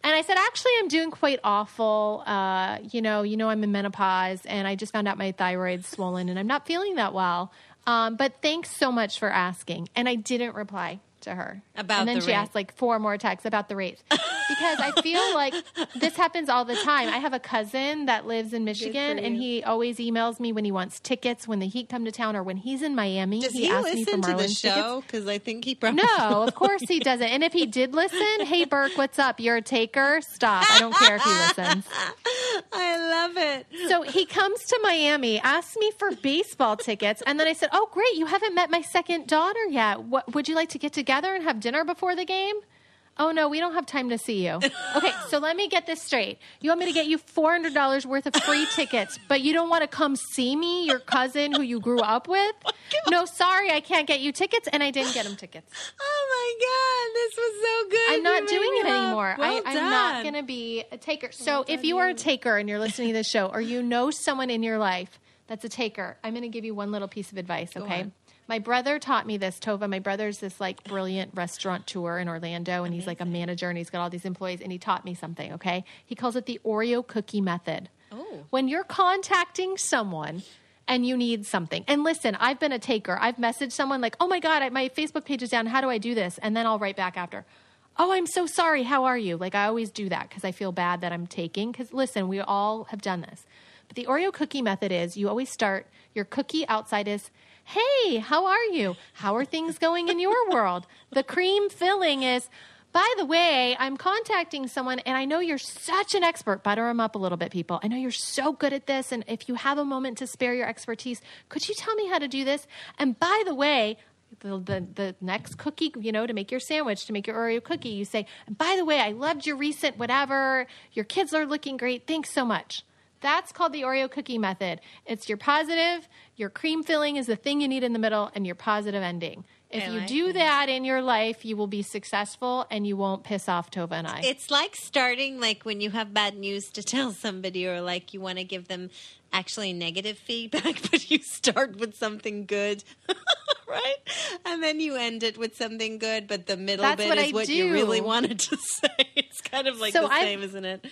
And I said, actually, I'm doing quite awful. Uh, you know, you know, I'm in menopause, and I just found out my thyroid's swollen, and I'm not feeling that well. Um, but thanks so much for asking. And I didn't reply to her About And then the she rate. asked like four more texts about the rates because I feel like this happens all the time. I have a cousin that lives in Michigan, and he always emails me when he wants tickets when the Heat come to town or when he's in Miami. Does he, he, asks me for listen to the show? Because I think he probably No, of course he doesn't. And if he did listen, hey Burke, what's up? You're a taker. Stop. I don't care if he listens. I love it. So he comes to Miami, asks me for baseball tickets, and then I said, "Oh, great! You haven't met my second daughter yet. What would you like to get together and have dinner before the game?" Oh no, we don't have time to see you. Okay, so let me get this straight. You want me to get you four hundred dollars worth of free tickets, but you don't want to come see me, your cousin who you grew up with? No, sorry, I can't get you tickets, and I didn't get him tickets. Oh my god, this was so good. I'm not doing it laugh. anymore. Well I, I'm not going to be a taker. So if you are a taker and you're listening to this show, or you know someone in your life that's a taker, I'm going to give you one little piece of advice. Okay. My brother taught me this, Tova. My brother's this like brilliant restaurateur in Orlando, and he's like a manager, and he's got all these employees, and he taught me something. Okay, he calls it the Oreo cookie method. Oh. When you're contacting someone and you need something, and listen, I've been a taker. I've messaged someone like, "Oh my god, I, my Facebook page is down. How do I do this?" And then I'll write back after. Oh, I'm so sorry. How are you? Like I always do that because I feel bad that I'm taking. Because listen, we all have done this. But the Oreo cookie method is you always start your cookie outside is, "Hey, how are you? How are things going in your world?" The cream filling is, by the way, I'm contacting someone and I know you're such an expert. Butter them up a little bit, people. I know you're so good at this. And if you have a moment to spare your expertise, could you tell me how to do this? And by the way, the, the, the next cookie, you know, to make your sandwich, to make your Oreo cookie, you say, by the way, I loved your recent whatever. Your kids are looking great. Thanks so much. That's called the Oreo cookie method. It's your positive, your cream filling is the thing you need in the middle, and your positive ending. If I you like do that. that in your life, you will be successful and you won't piss off Tova and I. It's like starting like when you have bad news to tell somebody or like you want to give them actually negative feedback, but you start with something good. right? And then you end it with something good, but the middle That's bit what is I what you really wanted to say. It's kind of like So the I've- same, isn't it?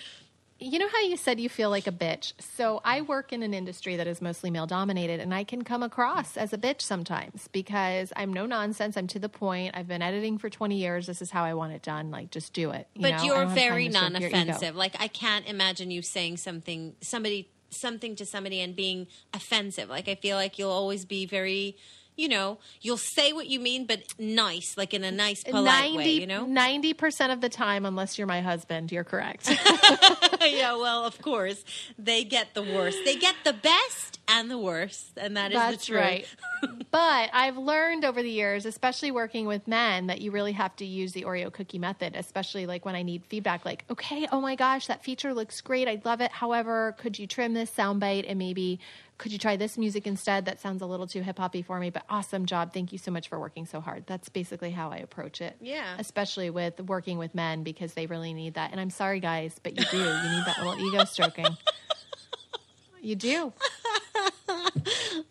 You know how you said you feel like a bitch? So I work in an industry that is mostly male dominated, and I can come across as a bitch sometimes because I'm no nonsense. I'm to the point. I've been editing for 20 years. This is how I want it done. Like, just do it. You But know? You're don't have time very to stroke your ego. non-offensive. Like I can't imagine you saying something somebody something to somebody and being offensive. Like I feel like you'll always be very, you know, you'll say what you mean, but nice, like in a nice, polite way. You know. 90% of the time, unless you're my husband, you're correct. yeah. Well, of course, they get the worst. They get the best and the worst, and that is That's the truth. right. but I've learned over the years, especially working with men, that you really have to use the Oreo cookie method, especially like when I need feedback, like, okay, oh my gosh, that feature looks great. I love it. However, could you trim this soundbite and maybe could you try this music instead? That sounds a little too hip hoppy for me, but awesome job. Thank you so much for working so hard. That's basically how I approach it. Yeah. Especially with working with men because they really need that. And I'm sorry, guys, but you do. You need that little ego stroking. You do.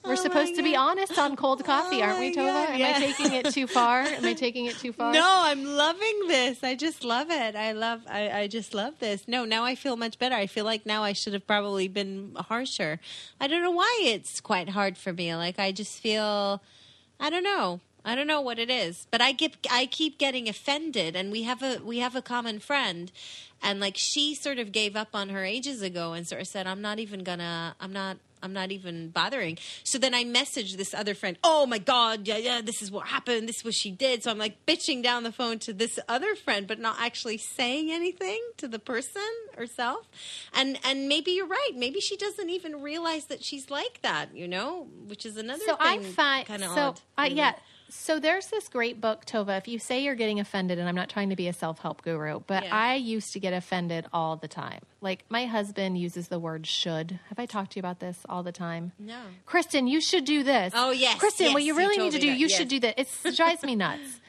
We're oh supposed to be honest on cold coffee, aren't we, Oh Tova? God, Am. I taking it too far? Am I taking it too far? No, I'm loving this. I just love it. I love. I, I just love this. No, now I feel much better. I feel like now I should have probably been harsher. I don't know why it's quite hard for me. Like I just feel. I don't know. I don't know what it is, but I get I keep getting offended, and we have a we have a common friend, and like she sort of gave up on her ages ago, and sort of said, "I'm not even gonna. I'm not." I'm not even bothering. So then I messaged this other friend. Oh my god, yeah, yeah, this is what happened. This is what she did. So I'm like bitching down the phone to this other friend, but not actually saying anything to the person herself. And and maybe you're right. Maybe she doesn't even realize that she's like that. You know, which is another So I find kind of so odd. uh, yeah. So there's this great book, Tova. If you say you're getting offended, and I'm not trying to be a self help guru, but Yeah. I used to get offended all the time. Like my husband uses the word should. Have I talked to you about this all the time? No. Kristen, you should do this. Oh, yes, Kristen, what yes, you you really need to do, that, you yes. should do that. It drives me nuts.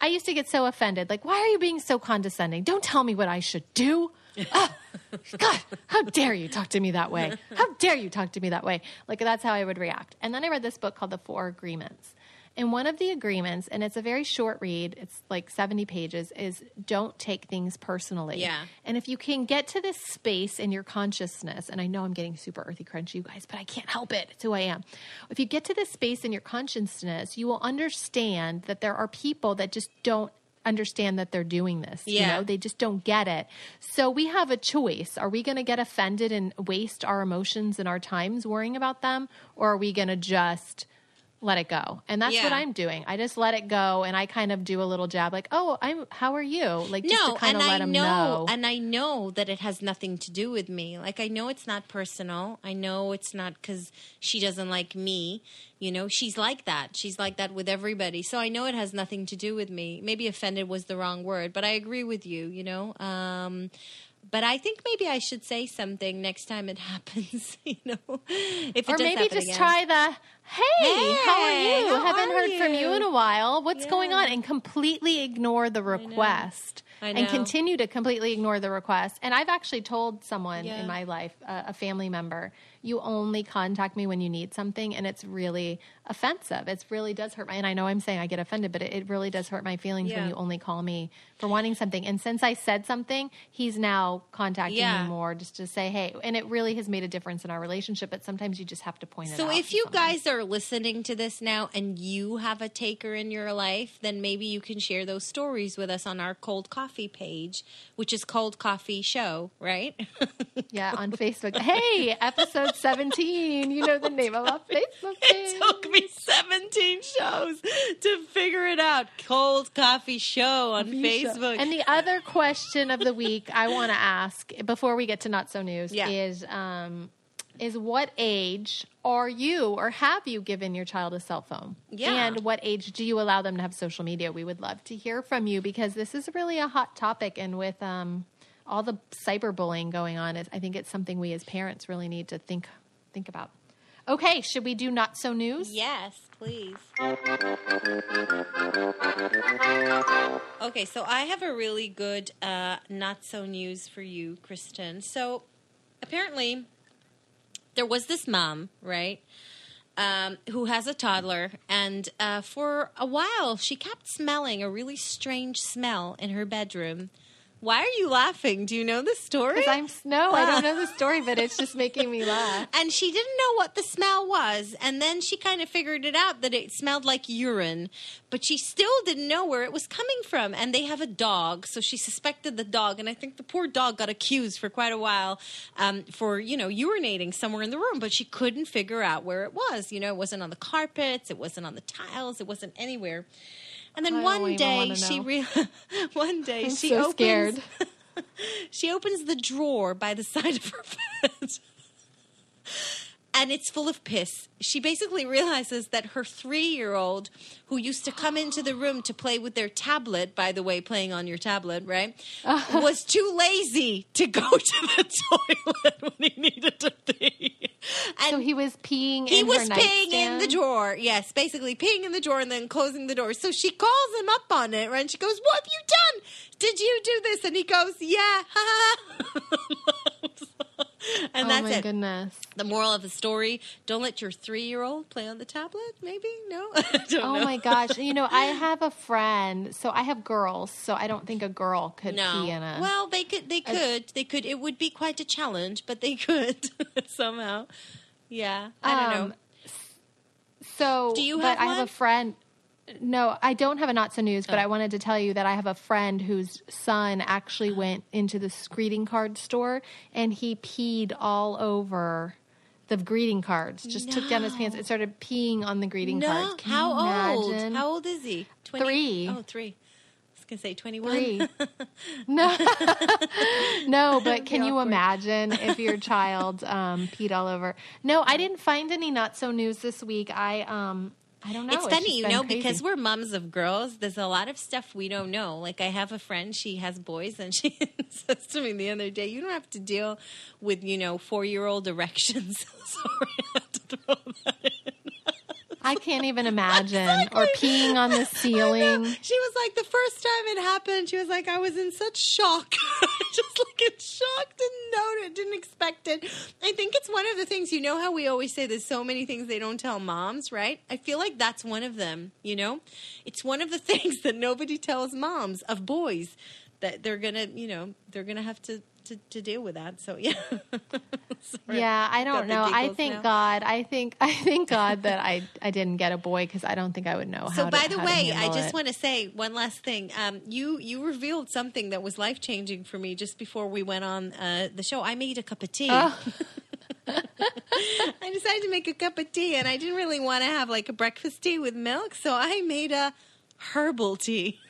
I used to get so offended. Like, why are you being so condescending? Don't tell me what I should do. Ah, God, how dare you talk to me that way? How dare you talk to me that way? Like, that's how I would react. And then I read this book called The Four Agreements. And one of the agreements, and it's a very short read, it's like 70 pages, is don't take things personally. Yeah. And if you can get to this space in your consciousness, and I know I'm getting super earthy crunchy, you guys, but I can't help it. It's who I am. If you get to this space in your consciousness, you will understand that there are people that just don't understand that they're doing this. You Yeah. know, they just don't get it. So we have a choice. Are we going to get offended and waste our emotions and our times worrying about them? Or are we going to just let it go? And that's what I'm doing. I just let it go and I kind of do a little jab like, "Oh, I'm how are you?" Like just no, to kind and of let I them know, know. and I know that it has nothing to do with me. Like I know it's not personal. I know it's not because she doesn't like me. You know, she's like that. She's like that with everybody. So I know it has nothing to do with me. Maybe offended was the wrong word, but I agree with you. You know. Um, but I think maybe I should say something next time it happens. You know, if or maybe just again. try the hey, how are you? how Haven't are heard from you you?" in a while. What's going on? And completely ignore the request. I And know. continue to completely ignore the request. And I've actually told someone Yeah. in my life, uh, a family member, you only contact me when you need something, and it's really offensive. It really does hurt my. And I know I'm saying I get offended, but it, it really does hurt my feelings when you only call me for wanting something. And since I said something, he's now contacting Yeah. me more just to say, hey. And it really has made a difference in our relationship. But sometimes you just have to point it out. So if you guys are listening to this now and you have a taker in your life, then maybe you can share those stories with us on our cold coffee page, which is Cold Coffee Show, right? Yeah, on Facebook. Hey, episode 17. You know the name of our Facebook page. it took me 17 shows to figure it out. Cold Coffee Show on Facebook. And the other question of the week I want to ask before we get to not so news Yeah. is um, is what age are you or have you given your child a cell phone? Yeah. And what age do you allow them to have social media? We would love to hear from you because this is really a hot topic and with um all the cyberbullying going on. Is, I think it's something we as parents really need to think think about. Okay, should we do not so news? Yes, please. Okay, so I have a really good uh, not so news for you, Kristen. So apparently, there was this mom, right, um, who has a toddler, and uh, for a while she kept smelling a really strange smell in her bedroom. Why are you laughing? Do you know the story? Because I'm no, I don't know the story, but it's just making me laugh. and she didn't know what the smell was and then she kind of figured it out that it smelled like urine but she still didn't know where it was coming from and they have a dog so she suspected the dog and i think the poor dog got accused for quite a while um, for you know urinating somewhere in the room but she couldn't figure out where it was you know it wasn't on the carpets it wasn't on the tiles it wasn't anywhere and then one day she re- one day I'm she so opens scared. she opens the drawer by the side of her bed and it's full of piss. She basically realizes that her three year old, who used to come into the room to play with their tablet, by the way, playing on your tablet, right, was too lazy to go to the toilet when he needed to pee. And So he was peeing. he in was peeing in the drawer. Yes, basically peeing in the drawer and then closing the door. So she calls him up on it, right? And she goes, What have you done? Did you do this? And he goes, Yeah. and oh that's my it. goodness. The moral of the story don't let your three year old play on the tablet, maybe? No? Oh my gosh. You know, I have a friend, so I have girls, so I don't think a girl could No. pee in a. Well, they could. They could. They could. It would be quite a challenge, but they could somehow. Yeah, I don't Um, know. so, Do you but have I have a friend. No, I don't have a not so news, Oh. but I wanted to tell you that I have a friend whose son actually went into this greeting card store and he peed all over the greeting cards. Just took down his pants and started peeing on the greeting No, cards. Can how old? How old is he? Three. Oh, three. I was gonna say twenty-one. Three. No, no, but can you imagine if your child um, peed all over? No, I didn't find any not so news this week. I um, I don't know. It's just funny, you know, crazy. because we're moms of girls. There's a lot of stuff we don't know. Like I have a friend; she has boys, and she says to me the other day, "You don't have to deal with you know four year old erections." Sorry, I had to throw that in. I can't even imagine or peeing on the ceiling. She was like, the first time it happened, she was like, I was in such shock. Just like in shock, didn't know it, didn't expect it. I think it's one of the things, you know how we always say there's so many things they don't tell moms, right? I feel like that's one of them, you know? It's one of the things that nobody tells moms of boys that they're gonna, you know, they're gonna have to to, to deal with that. So yeah. Yeah, I don't know. I thank now. God. I think I thank God that I I didn't get a boy because I don't think I would know how. To So, to- by the how way, I just want to say one last thing. Um, you you revealed something that was life changing for me just before we went on uh, the show. I made a cup of tea. Oh. I decided to make a cup of tea, and I didn't really want to have like a breakfast tea with milk, so I made a herbal tea.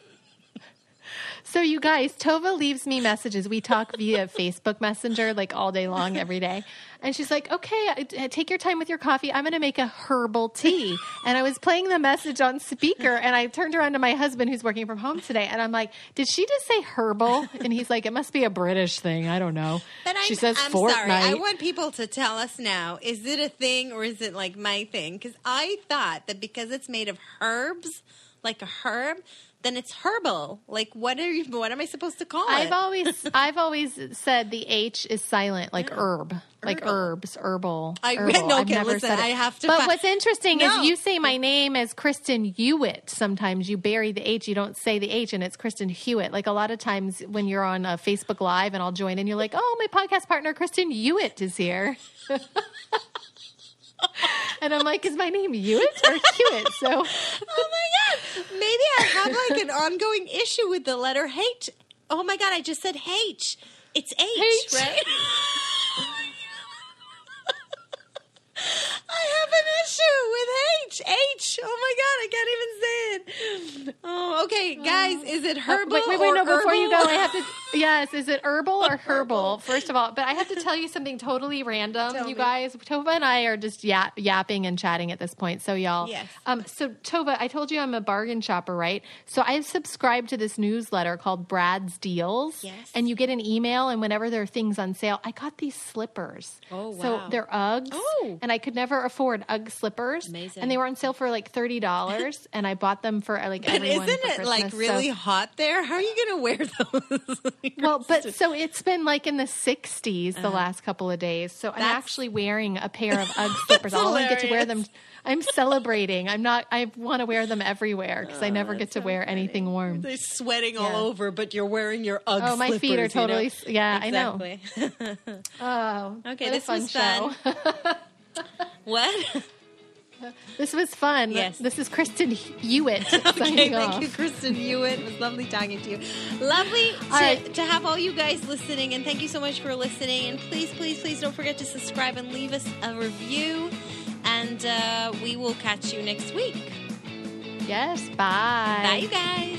So you guys, Tova leaves me messages. We talk via Facebook Messenger like all day long, every day. And she's like, "Okay, uh, take your time with your coffee. I'm going to make a herbal tea." And I was playing the message on speaker, and I turned around to my husband, who's working from home today, and I'm like, "Did she just say herbal?" And he's like, "It must be a British thing. I don't know." But I'm, she says I'm fortnight. sorry. I want people to tell us now: is it a thing or is it like my thing? Because I thought that because it's made of herbs, like a herb, then it's herbal. Like what are you? What am I supposed to call it? I've always I've always said the H is silent, like herb, like herbs, herbal. I- herbal. no, I've okay, never listen, said it. I have to But what's interesting No. is you say my name as Kristen Hewitt. Sometimes you bury the H, you don't say the H, and it's Kristen Hewitt. Like a lot of times when you're on a Facebook Live and I'll join, and you're like, "Oh, my podcast partner Kristen Hewitt is here." and I'm like, "Is my name Hewitt or Hewitt?" So oh my god! Maybe I have like an ongoing issue with the letter H. Oh my god! I just said H. It's H, H. right? I have an issue with H. H. Oh my god! I can't even say it. Oh, okay, guys. Oh. Is it uh, herbal? wait, wait, wait, or no, before you go. I have to. Yes, is it herbal or herbal? First of all, but I have to tell you something totally random, Tell you me. guys. Tova and I are just yap, yapping and chatting at this point. So, y'all. Yes. Um, so, Tova, I told you I'm a bargain shopper, right? So, I've subscribed to this newsletter called Brad's Deals. Yes. And you get an email, and whenever there are things on sale, I got these slippers. Oh, wow. So, they're Uggs. Oh. And I could never afford Ugg slippers. Amazing. And they were on sale for like $30, and I bought them for like But everyone. isn't it like Christmas. So- really hot there? How are you going to wear those? well, but so it's been like in the 60s the uh-huh. last couple of days. So I'm. Actually wearing a pair of Ugg slippers. I'll only get to wear them. I'm celebrating. I'm not. I want to wear them everywhere because I never uh, get to wear anything warm. They're sweating Yeah. all over, but you're wearing your Ugg Oh, my feet are slippers, you know? totally. Yeah, I know. Oh, Okay, this fun was show. fun. what? This was fun. Yes. This is Kristen Hewitt Okay, thank off. you, Kristen Hewitt. It was lovely talking to you. Lovely to, right. to have all you guys listening, and thank you so much for listening. And please, please, please don't forget to subscribe and leave us a review. And uh, we will catch you next week. Yes. Bye. Bye, you guys.